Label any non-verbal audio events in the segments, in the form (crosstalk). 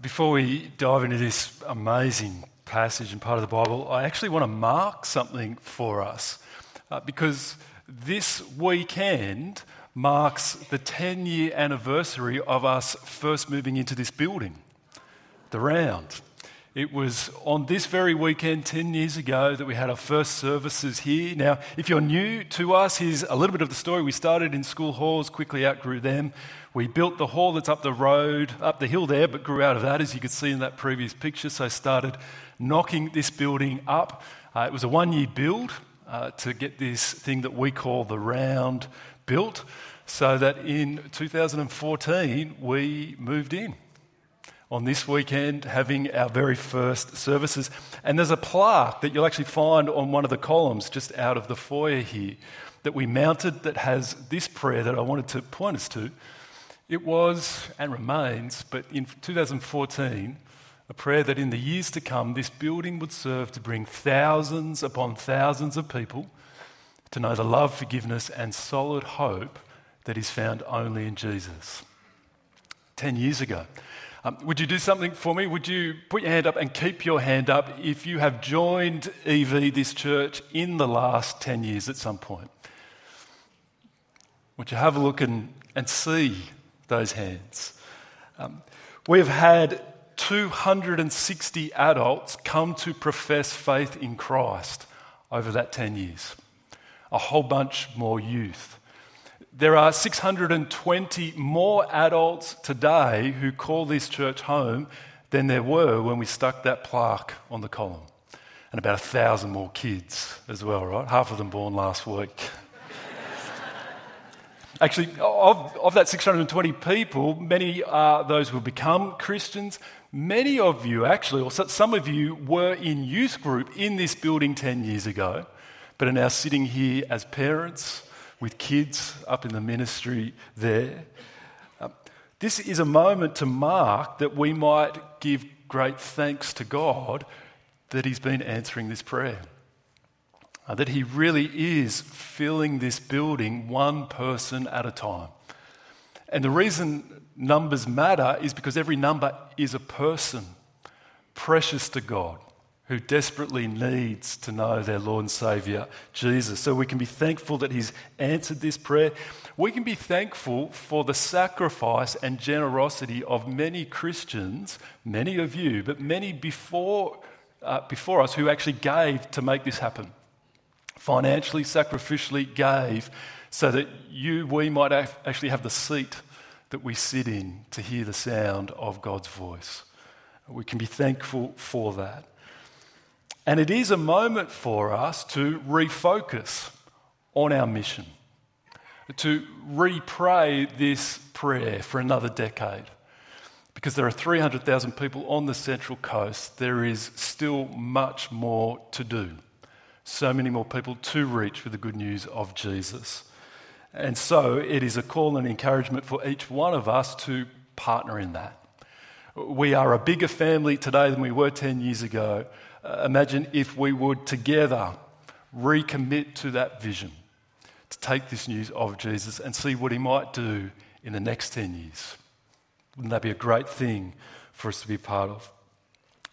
Before we dive into this amazing passage and part of the Bible, I actually want to mark something for us uh, because this weekend marks the 10 year anniversary of us first moving into this building, the round. It was on this very weekend, 10 years ago, that we had our first services here. Now, if you're new to us, here's a little bit of the story. We started in school halls, quickly outgrew them. We built the hall that's up the road, up the hill there, but grew out of that, as you could see in that previous picture. So, started knocking this building up. Uh, it was a one year build uh, to get this thing that we call the round built, so that in 2014 we moved in on this weekend having our very first services. And there's a plaque that you'll actually find on one of the columns just out of the foyer here that we mounted that has this prayer that I wanted to point us to. It was and remains, but in 2014, a prayer that in the years to come, this building would serve to bring thousands upon thousands of people to know the love, forgiveness, and solid hope that is found only in Jesus. Ten years ago, um, would you do something for me? Would you put your hand up and keep your hand up if you have joined EV, this church, in the last 10 years at some point? Would you have a look and, and see those hands? Um, we've had 260 adults come to profess faith in Christ over that 10 years, a whole bunch more youth. There are 620 more adults today who call this church home than there were when we stuck that plaque on the column. And about a thousand more kids as well, right? Half of them born last week. (laughs) Actually, of, of that 620 people, many are those who have become Christians. Many of you, actually, or some of you, were in youth group in this building 10 years ago, but are now sitting here as parents with kids up in the ministry there. Um, this is a moment to mark that we might give great thanks to God that He's been answering this prayer. Uh, that He really is filling this building one person at a time. And the reason numbers matter is because every number is a person precious to God who desperately needs to know their Lord and Saviour, Jesus. So we can be thankful that He's answered this prayer. We can be thankful for the sacrifice and generosity of many Christians, many of you, but many before, uh, before us who actually gave to make this happen. Financially, sacrificially gave so that you, we might actually have the seat that we sit in to hear the sound of God's voice. We can be thankful for that. And it is a moment for us to refocus on our mission, to repray this prayer for another decade. Because there are 300,000 people on the Central Coast, there is still much more to do. So many more people to reach with the good news of Jesus. And so it is a call and encouragement for each one of us to partner in that. We are a bigger family today than we were 10 years ago Uh, imagine if we would together recommit to that vision, to take this news of Jesus and see what he might do in the next 10 years. Wouldn't that be a great thing for us to be part of?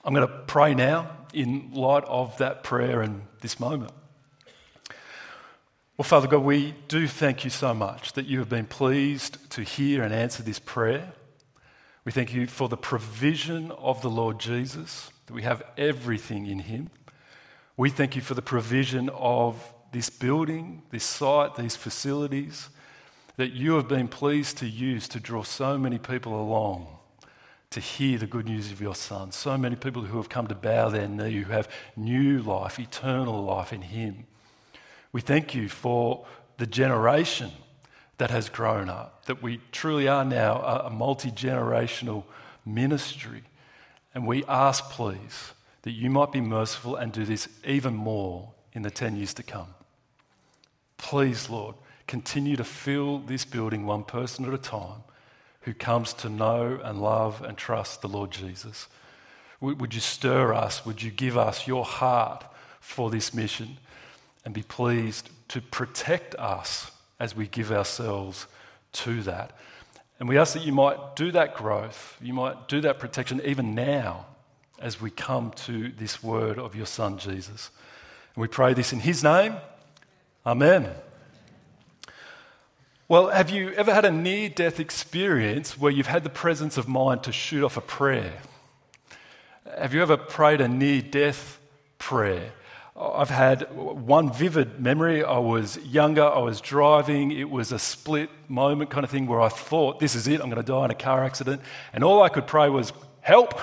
I'm going to pray now in light of that prayer and this moment. Well, Father God, we do thank you so much that you have been pleased to hear and answer this prayer. We thank you for the provision of the Lord Jesus that we have everything in Him. We thank you for the provision of this building, this site, these facilities that you have been pleased to use to draw so many people along to hear the good news of your Son. So many people who have come to bow their knee, who have new life, eternal life in Him. We thank you for the generation that has grown up, that we truly are now a multi generational ministry and we ask, please, that you might be merciful and do this even more in the 10 years to come. Please, Lord, continue to fill this building one person at a time who comes to know and love and trust the Lord Jesus. Would you stir us? Would you give us your heart for this mission? And be pleased to protect us as we give ourselves to that. And we ask that you might do that growth, you might do that protection even now as we come to this word of your Son, Jesus. And we pray this in His name. Amen. Well, have you ever had a near death experience where you've had the presence of mind to shoot off a prayer? Have you ever prayed a near death prayer? I've had one vivid memory. I was younger, I was driving. It was a split moment kind of thing where I thought, this is it, I'm going to die in a car accident. And all I could pray was, help!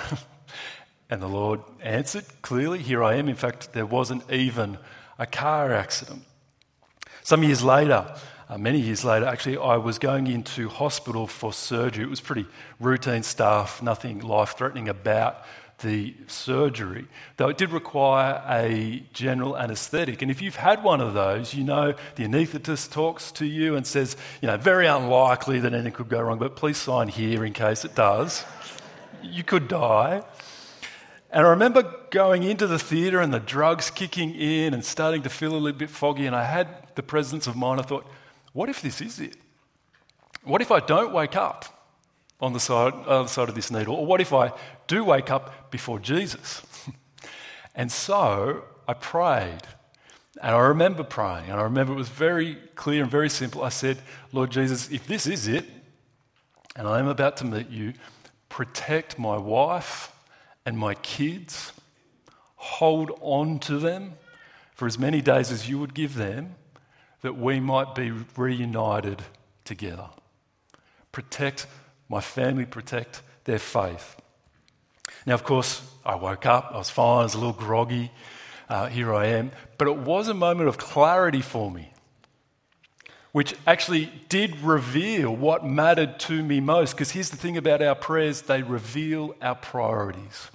(laughs) and the Lord answered clearly, here I am. In fact, there wasn't even a car accident. Some years later, uh, many years later, actually, I was going into hospital for surgery. It was pretty routine stuff, nothing life threatening about the surgery, though it did require a general anaesthetic. And if you've had one of those, you know the anaesthetist talks to you and says, you know, very unlikely that anything could go wrong, but please sign here in case it does. you could die. And I remember going into the theatre and the drugs kicking in and starting to feel a little bit foggy, and I had the presence of mind. I thought, what if this is it? What if I don't wake up on the side, other side of this needle? Or what if I do wake up before Jesus? (laughs) and so I prayed. And I remember praying, and I remember it was very clear and very simple. I said, Lord Jesus, if this is it, and I am about to meet you, protect my wife and my kids, hold on to them for as many days as you would give them, that we might be reunited together. Protect my family, protect their faith. Now, of course, I woke up, I was fine, I was a little groggy. Uh, here I am. But it was a moment of clarity for me, which actually did reveal what mattered to me most. Because here's the thing about our prayers they reveal our priorities.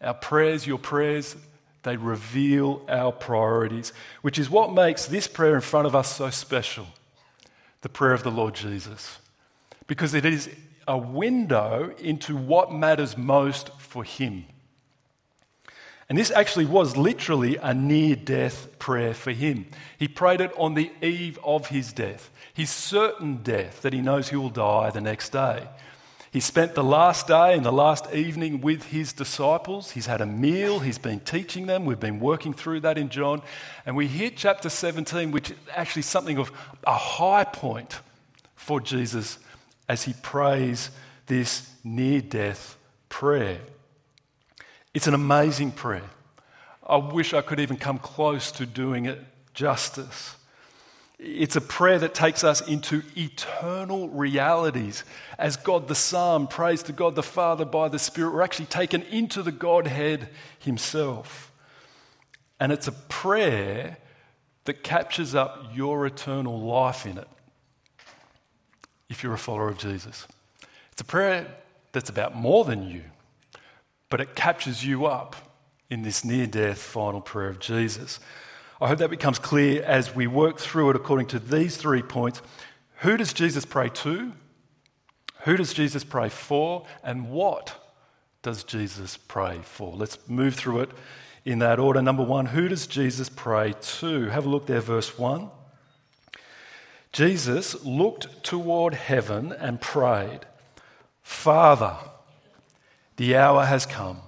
Our prayers, your prayers, they reveal our priorities, which is what makes this prayer in front of us so special the prayer of the Lord Jesus. Because it is a window into what matters most for Him. And this actually was literally a near death prayer for him. He prayed it on the eve of his death, his certain death, that he knows he will die the next day. He spent the last day and the last evening with his disciples. He's had a meal, he's been teaching them. We've been working through that in John. And we hit chapter 17, which is actually something of a high point for Jesus as he prays this near death prayer. It's an amazing prayer. I wish I could even come close to doing it justice. It's a prayer that takes us into eternal realities. As God the Son prays to God the Father by the Spirit, we're actually taken into the Godhead Himself. And it's a prayer that captures up your eternal life in it, if you're a follower of Jesus. It's a prayer that's about more than you, but it captures you up in this near death final prayer of Jesus. I hope that becomes clear as we work through it according to these three points. Who does Jesus pray to? Who does Jesus pray for? And what does Jesus pray for? Let's move through it in that order. Number one, who does Jesus pray to? Have a look there, verse 1. Jesus looked toward heaven and prayed, Father, the hour has come.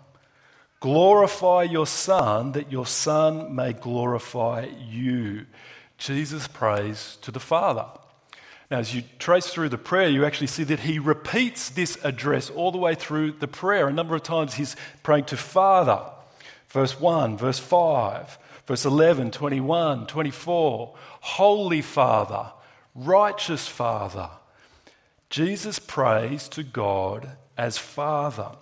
Glorify your Son, that your Son may glorify you. Jesus prays to the Father. Now, as you trace through the prayer, you actually see that he repeats this address all the way through the prayer. A number of times he's praying to Father. Verse 1, verse 5, verse 11, 21, 24. Holy Father, righteous Father. Jesus prays to God as Father.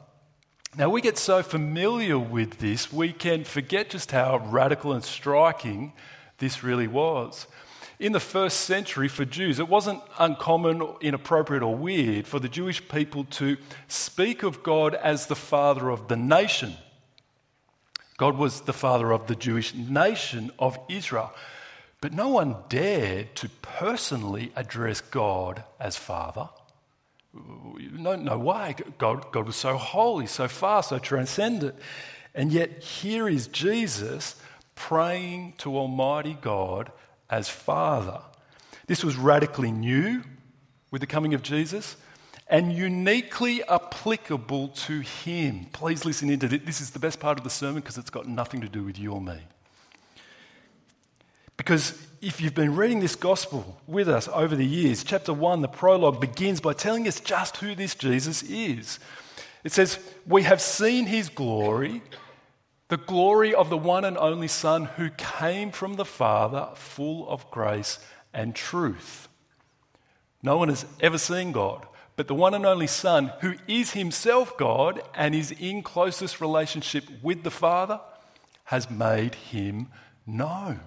Now, we get so familiar with this, we can forget just how radical and striking this really was. In the first century, for Jews, it wasn't uncommon, inappropriate, or weird for the Jewish people to speak of God as the father of the nation. God was the father of the Jewish nation of Israel. But no one dared to personally address God as father. No, no way. God, God was so holy, so far, so transcendent. And yet, here is Jesus praying to Almighty God as Father. This was radically new with the coming of Jesus and uniquely applicable to him. Please listen into this. This is the best part of the sermon because it's got nothing to do with you or me. Because if you've been reading this gospel with us over the years, chapter 1, the prologue begins by telling us just who this Jesus is. It says, We have seen his glory, the glory of the one and only Son who came from the Father, full of grace and truth. No one has ever seen God, but the one and only Son, who is himself God and is in closest relationship with the Father, has made him known.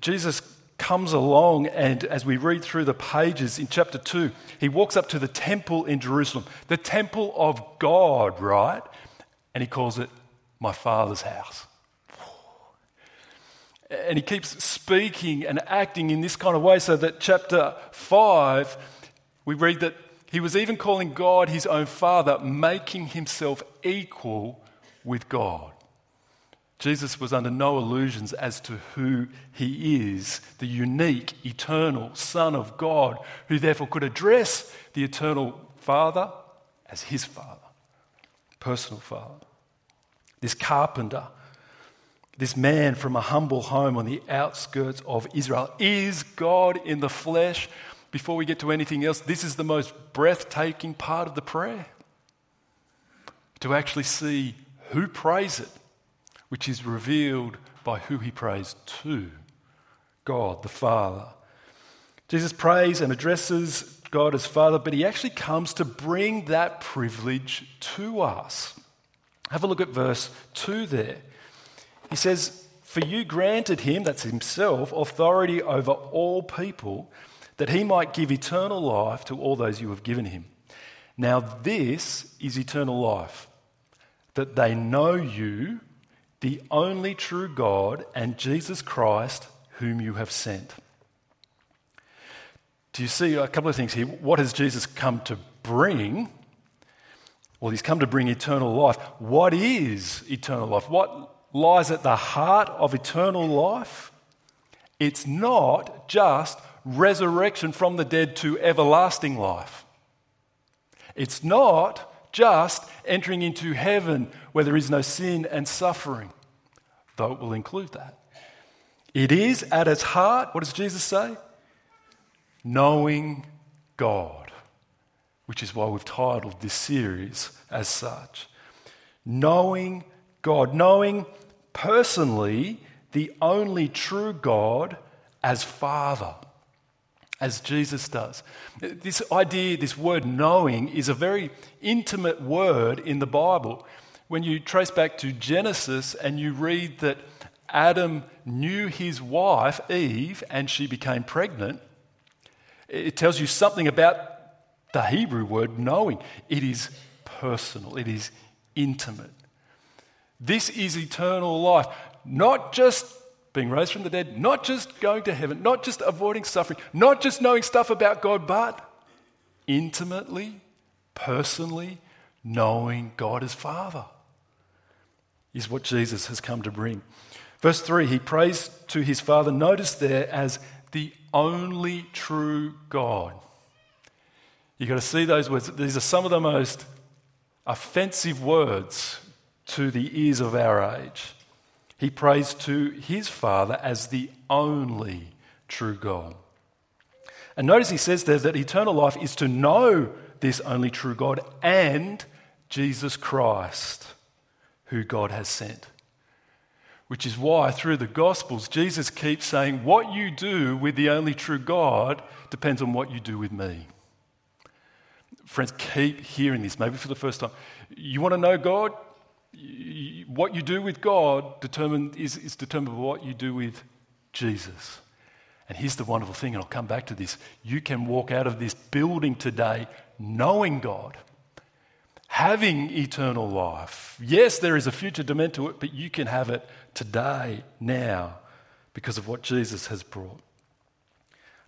Jesus comes along, and as we read through the pages in chapter 2, he walks up to the temple in Jerusalem, the temple of God, right? And he calls it my Father's house. And he keeps speaking and acting in this kind of way, so that chapter 5, we read that he was even calling God his own Father, making himself equal with God. Jesus was under no illusions as to who he is, the unique, eternal Son of God, who therefore could address the eternal Father as his Father, personal Father. This carpenter, this man from a humble home on the outskirts of Israel, is God in the flesh. Before we get to anything else, this is the most breathtaking part of the prayer. To actually see who prays it which is revealed by who he prays to God the Father. Jesus prays and addresses God as Father, but he actually comes to bring that privilege to us. Have a look at verse 2 there. He says, For you granted him, that's himself, authority over all people, that he might give eternal life to all those you have given him. Now, this is eternal life, that they know you, the only true God, and Jesus Christ, whom you have sent. Do you see a couple of things here? What has Jesus come to bring? Well, he's come to bring eternal life. What is eternal life? What lies at the heart of eternal life? It's not just resurrection from the dead to everlasting life. It's not just entering into heaven where there is no sin and suffering, though it will include that. It is at its heart, what does Jesus say? Knowing God, which is why we've titled this series as such. Knowing God, knowing personally the only true God as Father as Jesus does. This idea, this word knowing, is a very intimate word in the Bible. When you trace back to Genesis and you read that Adam knew his wife, Eve, and she became pregnant, it tells you something about the Hebrew word knowing. It is personal, it is intimate. This is eternal life, not just being raised from the dead, not just going to heaven, not just avoiding suffering, not just knowing stuff about God, but intimately, personally knowing God as Father is what Jesus has come to bring. Verse 3, he prays to his Father, notice there, as the only true God. You've got to see those words. These are some of the most offensive words to the ears of our age. He prays to his Father as the only true God. And notice he says there that eternal life is to know this only true God and Jesus Christ, who God has sent. Which is why, through the Gospels, Jesus keeps saying, What you do with the only true God depends on what you do with me. Friends, keep hearing this, maybe for the first time. You want to know God? What you do with God determined, is, is determined by what you do with Jesus. And here's the wonderful thing, and I'll come back to this. You can walk out of this building today knowing God, having eternal life. Yes, there is a future dimension to it, but you can have it today, now, because of what Jesus has brought.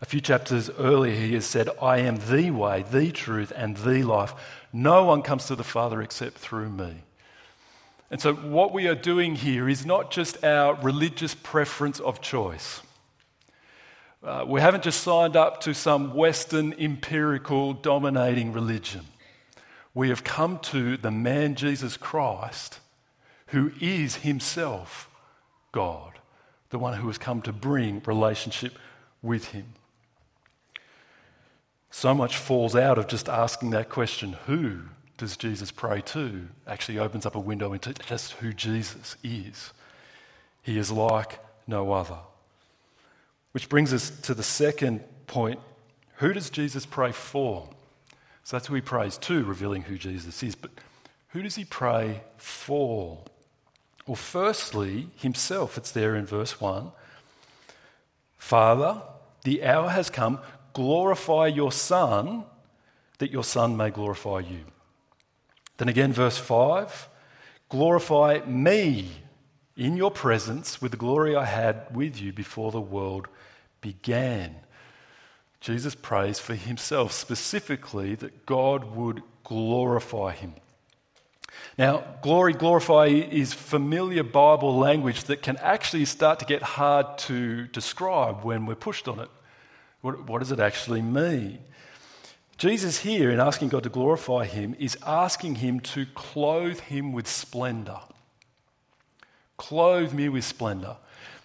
A few chapters earlier, he has said, I am the way, the truth, and the life. No one comes to the Father except through me. And so, what we are doing here is not just our religious preference of choice. Uh, we haven't just signed up to some Western empirical dominating religion. We have come to the man Jesus Christ, who is himself God, the one who has come to bring relationship with him. So much falls out of just asking that question, who does Jesus pray to? Actually opens up a window into just who Jesus is. He is like no other. Which brings us to the second point who does Jesus pray for? So that's who he prays to, revealing who Jesus is. But who does he pray for? Well, firstly, himself. It's there in verse 1. Father, the hour has come. Glorify your Son, that your Son may glorify you. Then again, verse 5 Glorify me in your presence with the glory I had with you before the world began. Jesus prays for himself, specifically that God would glorify him. Now, glory, glorify is familiar Bible language that can actually start to get hard to describe when we're pushed on it. What, what does it actually mean? Jesus, here, in asking God to glorify him, is asking him to clothe him with splendor. Clothe me with splendor.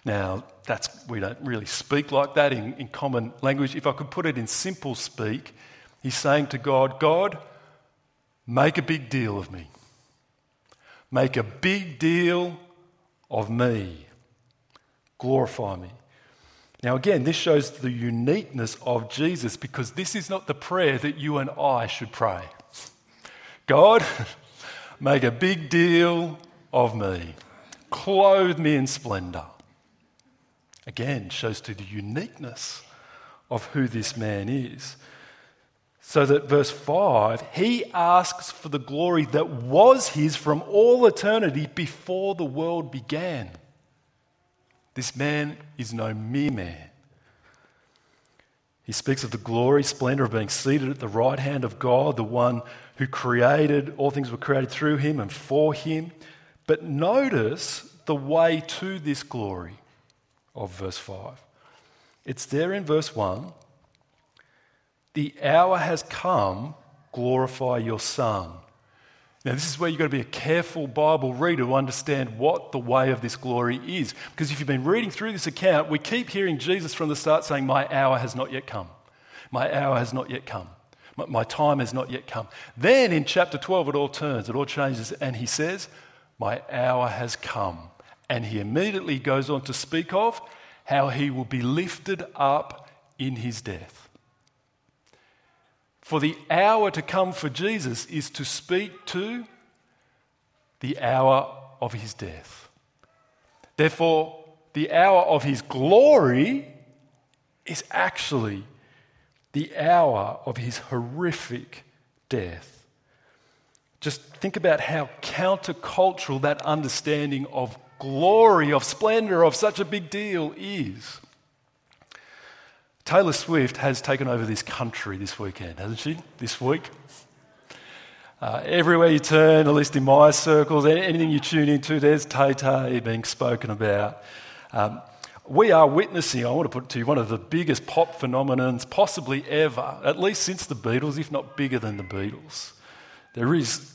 Now, that's, we don't really speak like that in, in common language. If I could put it in simple speak, he's saying to God, God, make a big deal of me. Make a big deal of me. Glorify me. Now, again, this shows the uniqueness of Jesus because this is not the prayer that you and I should pray. God, (laughs) make a big deal of me. Clothe me in splendor. Again, shows to the uniqueness of who this man is. So that verse 5, he asks for the glory that was his from all eternity before the world began. This man is no mere man. He speaks of the glory, splendor of being seated at the right hand of God, the one who created, all things were created through him and for him. But notice the way to this glory of verse 5. It's there in verse 1 The hour has come, glorify your Son. Now, this is where you've got to be a careful Bible reader to understand what the way of this glory is. Because if you've been reading through this account, we keep hearing Jesus from the start saying, My hour has not yet come. My hour has not yet come. My, my time has not yet come. Then in chapter 12, it all turns, it all changes, and he says, My hour has come. And he immediately goes on to speak of how he will be lifted up in his death. For the hour to come for Jesus is to speak to the hour of his death. Therefore, the hour of his glory is actually the hour of his horrific death. Just think about how countercultural that understanding of glory, of splendor, of such a big deal is. Taylor Swift has taken over this country this weekend, hasn't she? This week. Uh, everywhere you turn, at least in my circles, anything you tune into, there's Tay Tay being spoken about. Um, we are witnessing, I want to put it to you, one of the biggest pop phenomenons possibly ever, at least since the Beatles, if not bigger than the Beatles. There is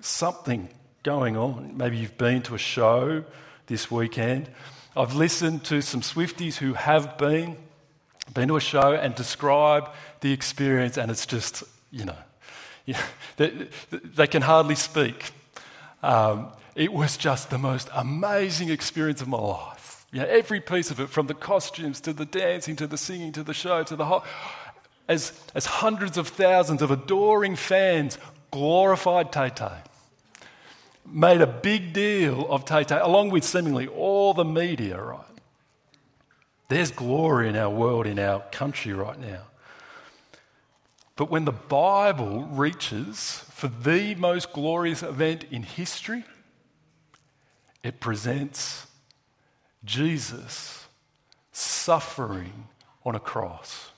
something going on. Maybe you've been to a show this weekend. I've listened to some Swifties who have been, been to a show and describe the experience, and it's just, you know, (laughs) they, they, can hardly speak. Um, it was just the most amazing experience of my life. Know, every piece of it, from the costumes to the dancing to the singing to the show to the whole, as, as hundreds of thousands of adoring fans glorified Tay Tay made a big deal of Tay Tay, along with seemingly all the media, right? There's glory in our world, in our country right now. But when the Bible reaches for the most glorious event in history, it presents Jesus suffering on a cross,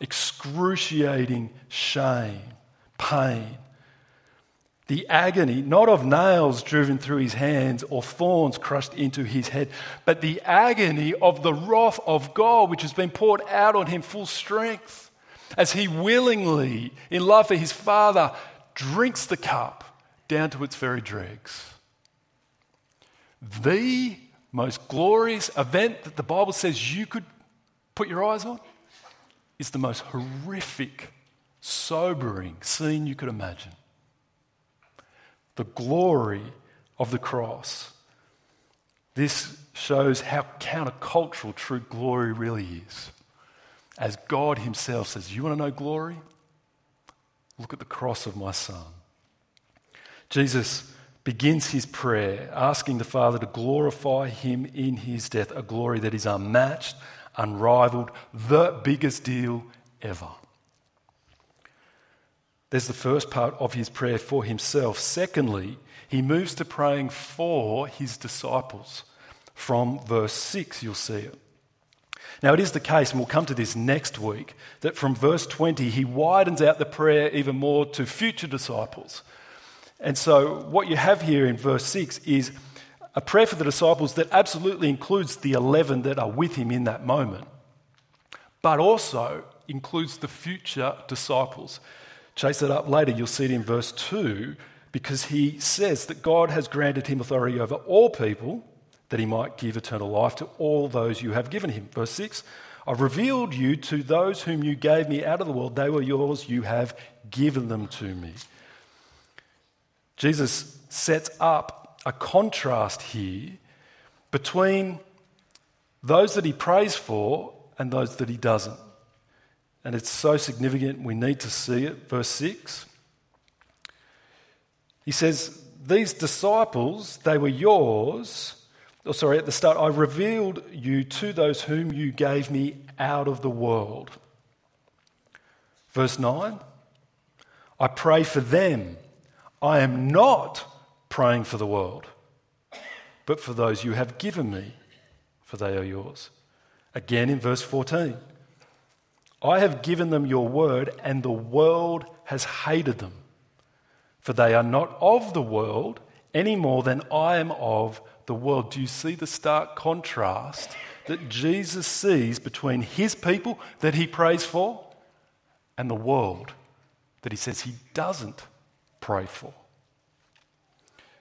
excruciating shame, pain, The agony, not of nails driven through his hands or thorns crushed into his head, but the agony of the wrath of God, which has been poured out on him full strength, as he willingly, in love for his Father, drinks the cup down to its very dregs. The most glorious event that the Bible says you could put your eyes on is the most horrific, sobering scene you could imagine. The glory of the cross. This shows how countercultural true glory really is. As God Himself says, You want to know glory? Look at the cross of my Son. Jesus begins his prayer asking the Father to glorify him in his death, a glory that is unmatched, unrivaled, the biggest deal ever. There's the first part of his prayer for himself. Secondly, he moves to praying for his disciples. From verse 6, you'll see it. Now, it is the case, and we'll come to this next week, that from verse 20, he widens out the prayer even more to future disciples. And so, what you have here in verse 6 is a prayer for the disciples that absolutely includes the 11 that are with him in that moment, but also includes the future disciples. Chase that up later, you'll see it in verse 2, because he says that God has granted him authority over all people that he might give eternal life to all those you have given him. Verse 6 I've revealed you to those whom you gave me out of the world. They were yours, you have given them to me. Jesus sets up a contrast here between those that he prays for and those that he doesn't. And it's so significant, we need to see it. Verse 6. He says, These disciples, they were yours. Oh, sorry, at the start, I revealed you to those whom you gave me out of the world. Verse 9. I pray for them. I am not praying for the world, but for those you have given me, for they are yours. Again in verse 14 I have given them your word, and the world has hated them, for they are not of the world any more than I am of the world. Do you see the stark contrast that Jesus sees between his people that he prays for and the world that he says he doesn't pray for.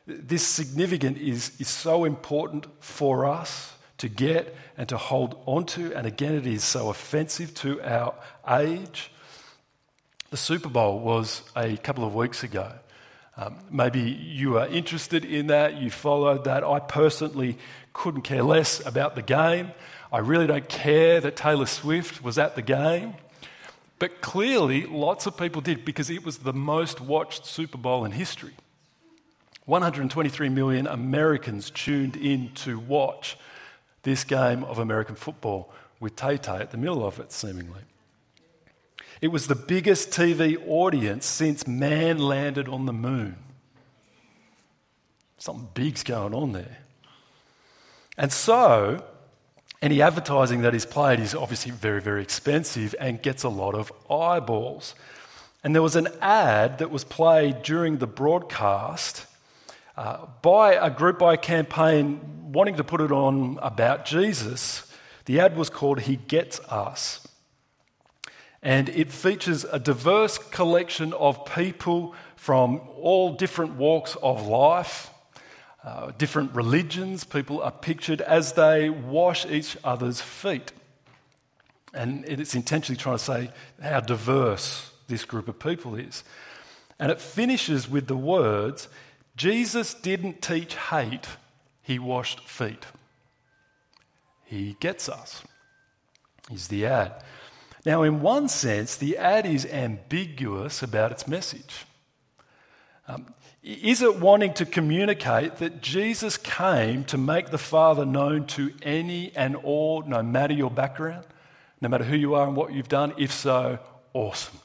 This significant is, is so important for us to get and to hold onto, and again, it is so offensive to our age. The Super Bowl was a couple of weeks ago. Um, maybe you are interested in that, you followed that. I personally couldn't care less about the game. I really don't care that Taylor Swift was at the game. But clearly, lots of people did because it was the most watched Super Bowl in history. 123 million Americans tuned in to watch this game of American football with Tay Tay at the middle of it, seemingly. It was the biggest TV audience since man landed on the moon. Something big's going on there. And so, any advertising that is played is obviously very, very expensive and gets a lot of eyeballs. And there was an ad that was played during the broadcast uh, by a group, by a campaign wanting to put it on about Jesus. The ad was called He Gets Us. And it features a diverse collection of people from all different walks of life uh, different religions, people are pictured as they wash each other's feet. And it's intentionally trying to say how diverse this group of people is. And it finishes with the words Jesus didn't teach hate, he washed feet. He gets us, is the ad. Now, in one sense, the ad is ambiguous about its message. Um, is it wanting to communicate that Jesus came to make the Father known to any and all, no matter your background, no matter who you are and what you've done? If so, awesome.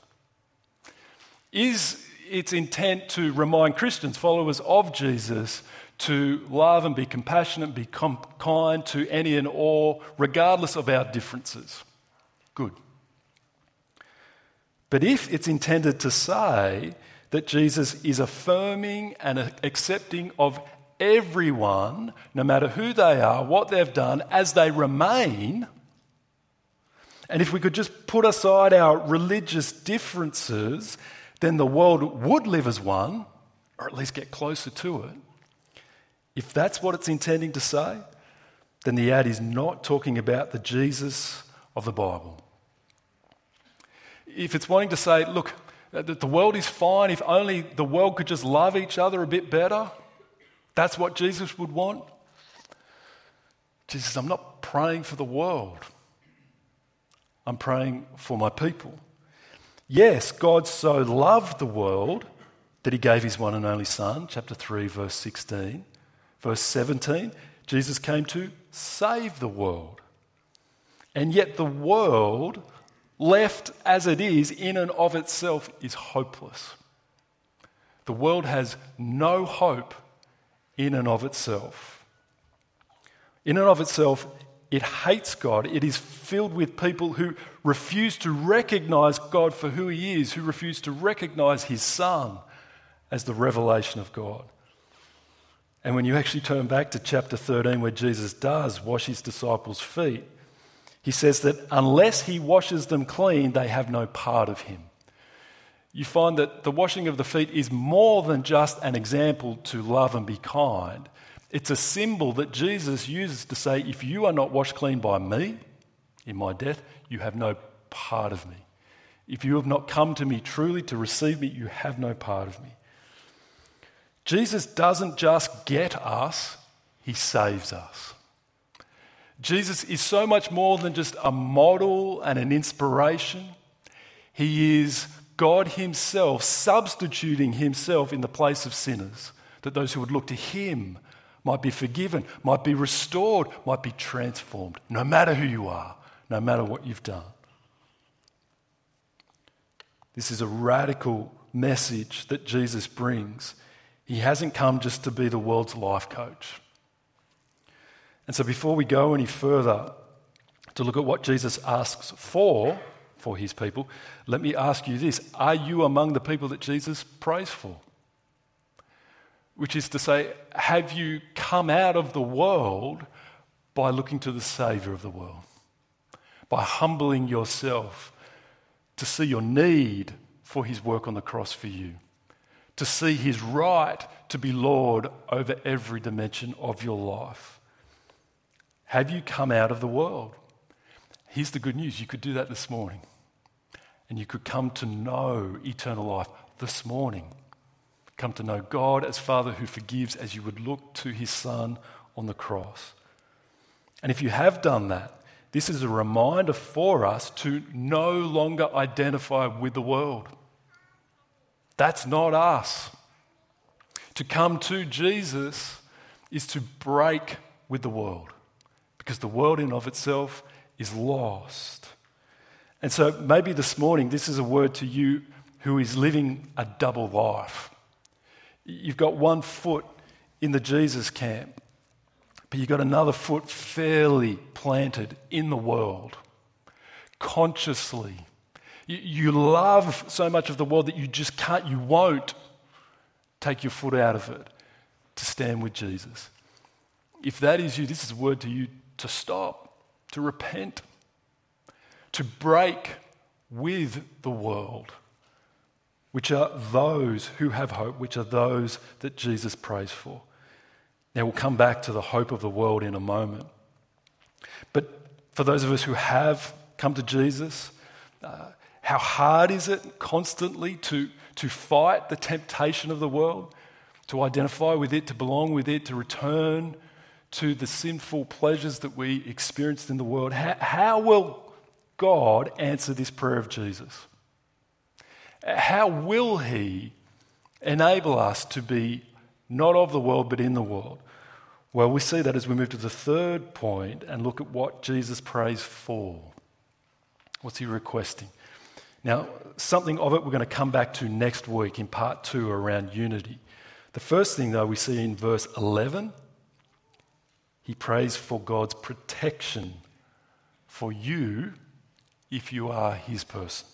Is its intent to remind Christians, followers of Jesus, to love and be compassionate, be com- kind to any and all, regardless of our differences? Good. But if it's intended to say that Jesus is affirming and accepting of everyone, no matter who they are, what they've done, as they remain. And if we could just put aside our religious differences, then the world would live as one, or at least get closer to it. If that's what it's intending to say, then the ad is not talking about the Jesus of the Bible. If it's wanting to say, look, that the world is fine, if only the world could just love each other a bit better, that's what Jesus would want. Jesus, I'm not praying for the world. I'm praying for my people. Yes, God so loved the world that he gave his one and only Son, chapter 3, verse 16. Verse 17, Jesus came to save the world. And yet, the world, left as it is in and of itself, is hopeless. The world has no hope in and of itself. In and of itself, it hates God. It is filled with people who refuse to recognize God for who He is, who refuse to recognize His Son as the revelation of God. And when you actually turn back to chapter 13, where Jesus does wash his disciples' feet, he says that unless he washes them clean, they have no part of him. You find that the washing of the feet is more than just an example to love and be kind. It's a symbol that Jesus uses to say, if you are not washed clean by me in my death, you have no part of me. If you have not come to me truly to receive me, you have no part of me. Jesus doesn't just get us, he saves us. Jesus is so much more than just a model and an inspiration. He is God Himself substituting Himself in the place of sinners, that those who would look to Him might be forgiven, might be restored, might be transformed, no matter who you are, no matter what you've done. This is a radical message that Jesus brings. He hasn't come just to be the world's life coach. And so, before we go any further to look at what Jesus asks for for his people, let me ask you this Are you among the people that Jesus prays for? Which is to say, have you come out of the world by looking to the Saviour of the world? By humbling yourself to see your need for his work on the cross for you? to see his right to be Lord over every dimension of your life. Have you come out of the world? Here's the good news you could do that this morning. And you could come to know eternal life this morning. Come to know God as Father who forgives as you would look to his Son on the cross. And if you have done that, this is a reminder for us to no longer identify with the world. That's not us. To come to Jesus is to break with the world because the world in of itself is lost. And so maybe this morning this is a word to you who is living a double life. You've got one foot in the Jesus camp, but you've got another foot fairly planted in the world, consciously you, love so much of the world that you just can't, you won't take your foot out of it to stand with Jesus. If that is you, this is a word to you to stop, to repent, to break with the world, which are those who have hope, which are those that Jesus prays for. Now, we'll come back to the hope of the world in a moment. But for those of us who have come to Jesus, uh, how hard is it constantly to, to fight the temptation of the world, to identify with it, to belong with it, to return to the sinful pleasures that we experienced in the world? How, how will God answer this prayer of Jesus? How will He enable us to be not of the world but in the world? Well, we see that as we move to the third point and look at what Jesus prays for. What's he requesting? Now, something of it we're going to come back to next week in part two around unity. The first thing, though, we see in verse 11, he prays for God's protection for you if you are his person.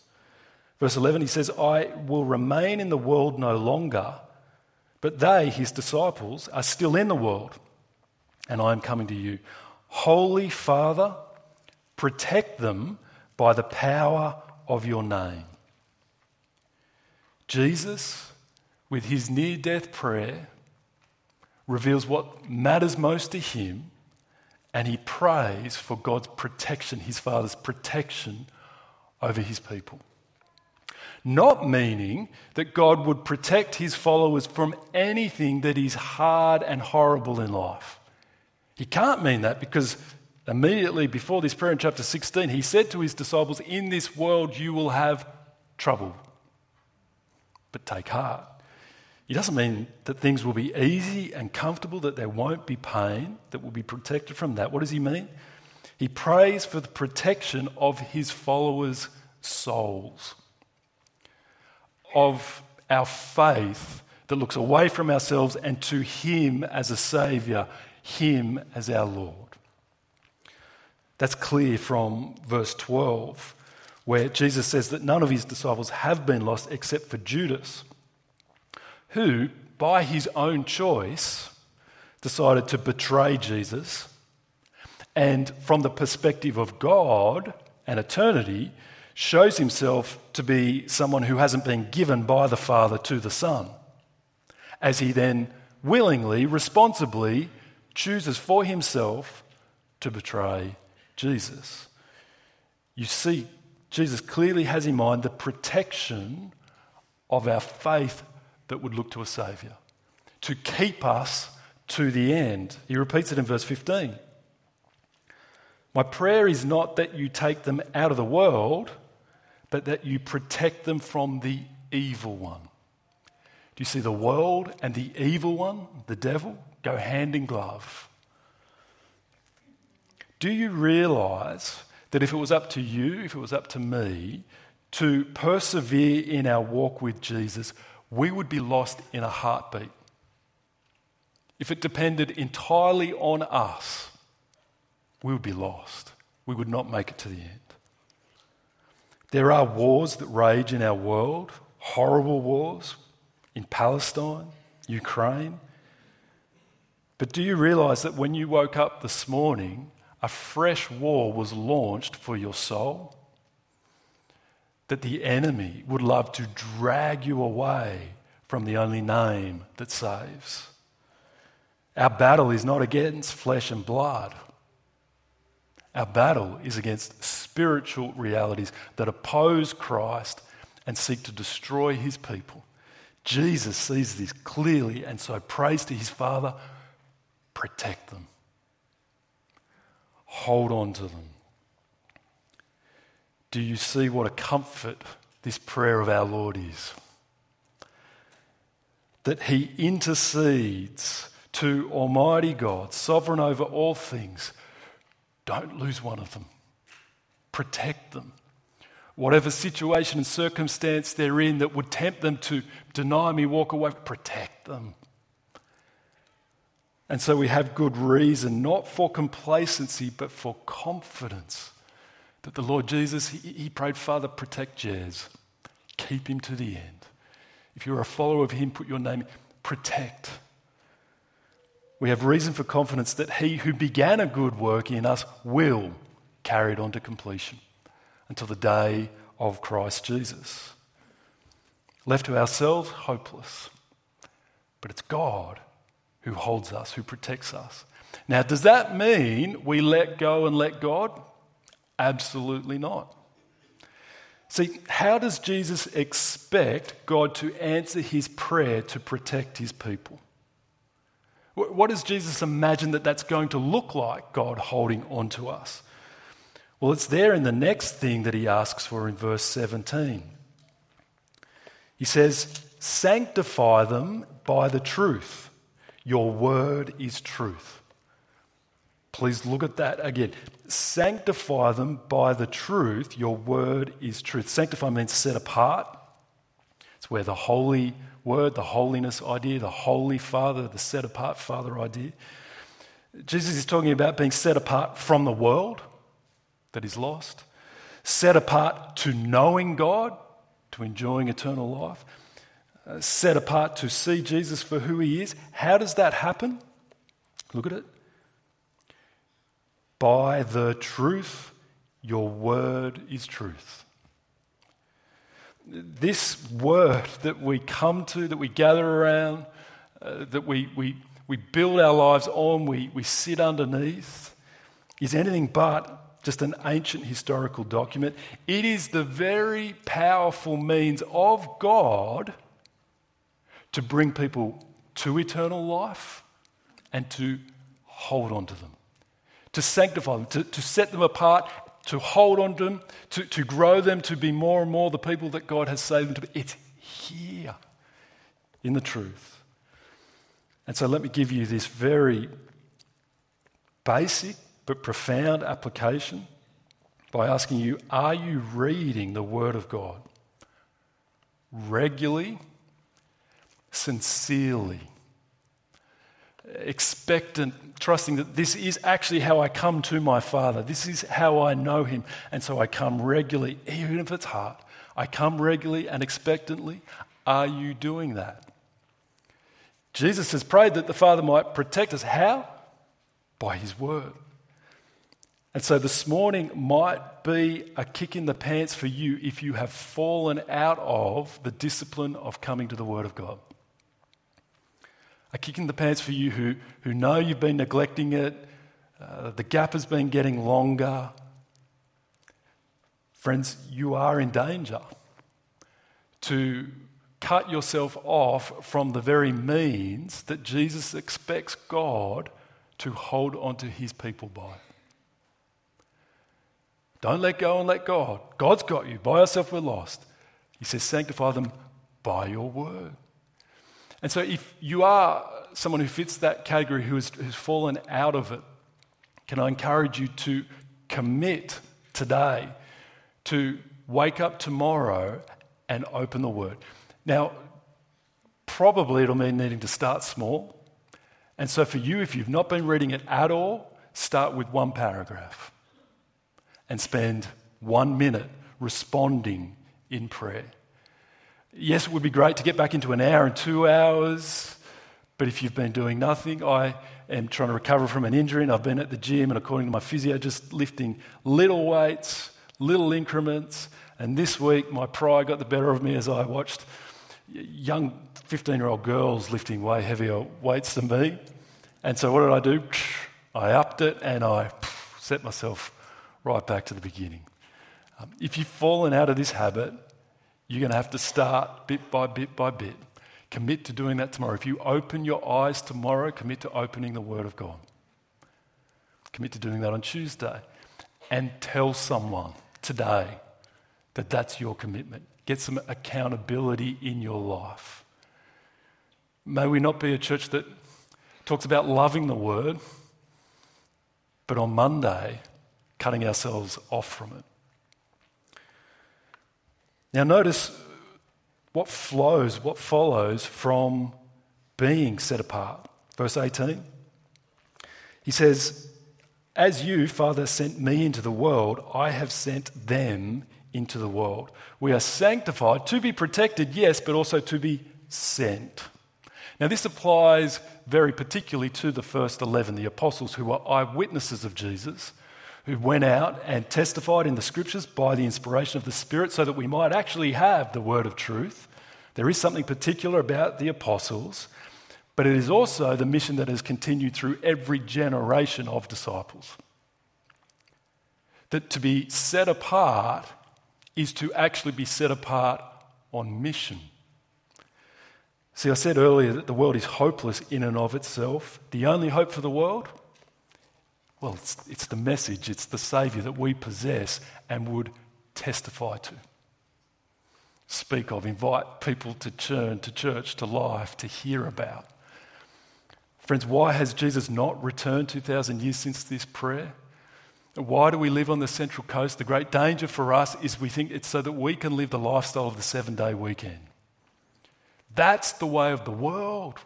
Verse 11, he says, I will remain in the world no longer, but they, his disciples, are still in the world, and I am coming to you. Holy Father, protect them by the power of your name. Jesus, with his near death prayer, reveals what matters most to him, and he prays for God's protection, his Father's protection over his people. Not meaning that God would protect his followers from anything that is hard and horrible in life. He can't mean that because immediately before this prayer in chapter 16, he said to his disciples, In this world you will have trouble, but take heart. He doesn't mean that things will be easy and comfortable, that there won't be pain, that we'll be protected from that. What does he mean? He prays for the protection of his followers' souls, of our faith that looks away from ourselves and to him as a Saviour, him as our Lord. That's clear from verse 12, where Jesus says that none of his disciples have been lost except for Judas who, by his own choice, decided to betray Jesus. And from the perspective of God and eternity, shows himself to be someone who hasn't been given by the Father to the Son, as he then willingly, responsibly chooses for himself to betray Jesus. You see, Jesus clearly has in mind the protection of our faith that would look to a Saviour, to keep us to the end. He repeats it in verse 15. My prayer is not that you take them out of the world, but that you protect them from the evil one. Do you see the world and the evil one, the devil, go hand in glove? Do you realize that if it was up to you, if it was up to me, to persevere in our walk with Jesus, we would be lost in a heartbeat. If it depended entirely on us, we would be lost. We would not make it to the end. There are wars that rage in our world, horrible wars in Palestine, Ukraine. But do you realize that when you woke up this morning, a fresh war was launched for your soul? that the enemy would love to drag you away from the only name that saves. Our battle is not against flesh and blood. Our battle is against spiritual realities that oppose Christ and seek to destroy his people. Jesus sees this clearly and so prays to his Father protect them, hold on to them. Do you see what a comfort this prayer of our Lord is? That He intercedes to Almighty God, sovereign over all things. Don't lose one of them, protect them. Whatever situation and circumstance they're in that would tempt them to deny me, walk away, protect them. And so we have good reason, not for complacency, but for confidence that the Lord Jesus, he, he prayed, Father, protect Jez. Keep him to the end. If you're a follower of him, put your name, protect. We have reason for confidence that he who began a good work in us will carry it on to completion until the day of Christ Jesus. Left to ourselves, hopeless. But it's God who holds us, who protects us. Now, does that mean we let go and let God? Absolutely not. See, how does Jesus expect God to answer his prayer to protect his people? What does Jesus imagine that that's going to look like, God holding on to us? Well, it's there in the next thing that he asks for in verse 17. He says, Sanctify them by the truth. Your word is truth. Please look at that again. Sanctify them by the truth. Your word is truth. Sanctify means set apart. It's where the holy word, the holiness idea, the holy Father, the set apart Father idea. Jesus is talking about being set apart from the world that is lost, set apart to knowing God, to enjoying eternal life, uh, set apart to see Jesus for who he is. How does that happen? Look at it. By the truth, your word is truth. This word that we come to, that we gather around, uh, that we, we, we build our lives on, we, we sit underneath, is anything but just an ancient historical document. It is the very powerful means of God to bring people to eternal life and to hold on to them, to sanctify them, to, to set them apart, to hold on to them, to, to grow them to be more and more the people that God has saved them to be. It's here in the truth. And so let me give you this very basic but profound application by asking you Are you reading the Word of God regularly, sincerely? expectant, trusting that this is actually how I come to my Father. This is how I know Him. And so I come regularly, even if it's hard. I come regularly and expectantly. Are you doing that? Jesus has prayed that the Father might protect us. How? By His Word. And so this morning might be a kick in the pants for you if you have fallen out of the discipline of coming to the Word of God a kick in the pants for you who, who know you've been neglecting it, uh, the gap has been getting longer. Friends, you are in danger to cut yourself off from the very means that Jesus expects God to hold onto his people by. Don't let go and let God. God's got you. By yourself, we're lost. He says, sanctify them by your word. And so, if you are someone who fits that category who has, fallen out of it, can I encourage you to commit today to wake up tomorrow and open the Word? Now, probably it'll mean needing to start small. And so, for you, if you've not been reading it at all, start with one paragraph and spend one minute responding in prayer. Yes, it would be great to get back into an hour and two hours, but if you've been doing nothing, I am trying to recover from an injury and I've been at the gym and according to my physio, just lifting little weights, little increments. And this week, my pride got the better of me as I watched young 15 year old girls lifting way heavier weights than me. And so, what did I do? (sniffs) I upped it and I set myself right back to the beginning. Um, if you've fallen out of this habit, you're going to have to start bit by bit by bit. Commit to doing that tomorrow. If you open your eyes tomorrow, commit to opening the Word of God. Commit to doing that on Tuesday. And tell someone today that that's your commitment. Get some accountability in your life. May we not be a church that talks about loving the Word, but on Monday, cutting ourselves off from it. Now, notice what flows, what follows from being set apart. Verse 18. He says, As you, Father, sent me into the world, I have sent them into the world. We are sanctified to be protected, yes, but also to be sent. Now, this applies very particularly to the first 11, the apostles who were eyewitnesses of Jesus who went out and testified in the scriptures by the inspiration of the Spirit so that we might actually have the word of truth. There is something particular about the apostles, but it is also the mission that has continued through every generation of disciples. That to be set apart is to actually be set apart on mission. See, I said earlier that the world is hopeless in and of itself. The only hope for the world well, it's, it's the message, it's the Saviour that we possess and would testify to, speak of, invite people to turn to church, to life, to hear about. Friends, why has Jesus not returned 2,000 years since this prayer? Why do we live on the Central Coast? The great danger for us is we think it's so that we can live the lifestyle of the seven day weekend. That's the way of the world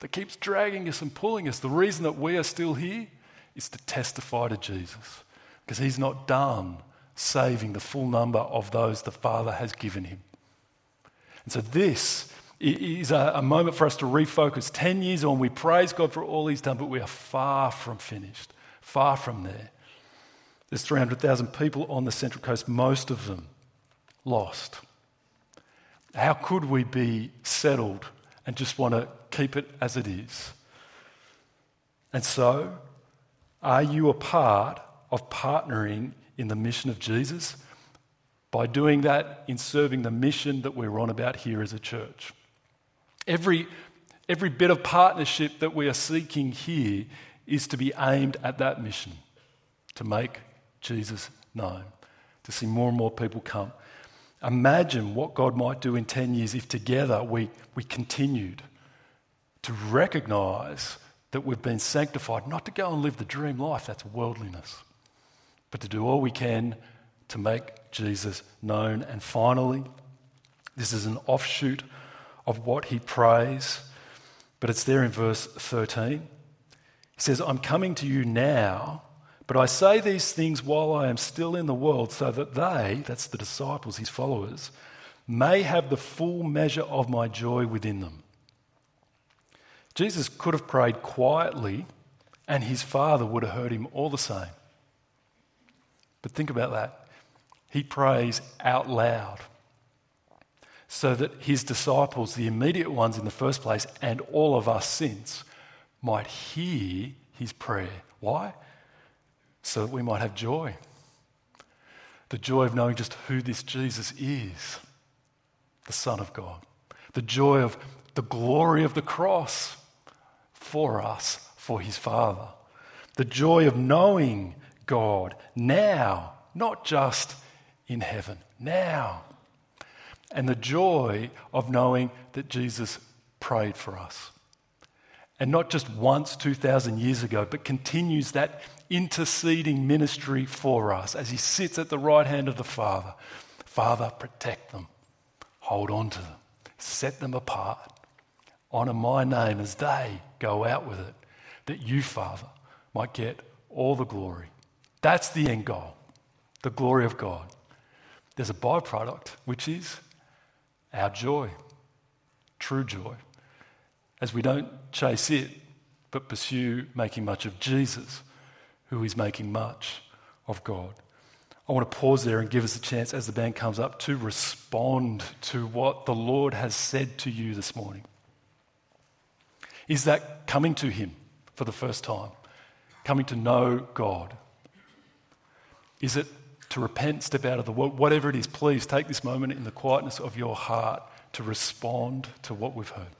that keeps dragging us and pulling us. The reason that we are still here is to testify to Jesus because he's not done saving the full number of those the Father has given him. And so this is a, moment for us to refocus. 10 years on, we praise God for all He's done, but we are far from finished, far from there. There's 300,000 people on the Central Coast, most of them lost. How could we be settled and just want to keep it as it is? And so, are you a part of partnering in the mission of Jesus? By doing that, in serving the mission that we're on about here as a church. Every, every bit of partnership that we are seeking here is to be aimed at that mission to make Jesus known, to see more and more people come. Imagine what God might do in 10 years if together we, we continued to recognize that we've been sanctified, not to go and live the dream life, that's worldliness, but to do all we can to make Jesus known. And finally, this is an offshoot of what he prays, but it's there in verse 13. He says, I'm coming to you now, but I say these things while I am still in the world, so that they, that's the disciples, his followers, may have the full measure of my joy within them. Jesus could have prayed quietly, and his Father would have heard him all the same. But think about that. He prays out loud so that his disciples, the immediate ones in the first place, and all of us since, might hear his prayer. Why? So that we might have joy. The joy of knowing just who this Jesus is the Son of God. The joy of the glory of the cross for us, for his Father. The joy of knowing God now, not just in heaven, now and the joy of knowing that Jesus prayed for us. And not just once 2,000 years ago, but continues that interceding ministry for us as he sits at the right hand of the Father. Father, protect them, hold on to them, set them apart, honour my name as they go out with it, that you, Father, might get all the glory. That's the end goal, the glory of God. There's a byproduct, which is our joy, true joy, as we don't chase it, but pursue making much of Jesus, who is making much of God. I want to pause there and give us a chance as the band comes up to respond to what the Lord has said to you this morning. Is that coming to Him for the first time? Coming to know God? Is it to repent, step out of the world, whatever it is, please take this moment in the quietness of your heart to respond to what we've heard.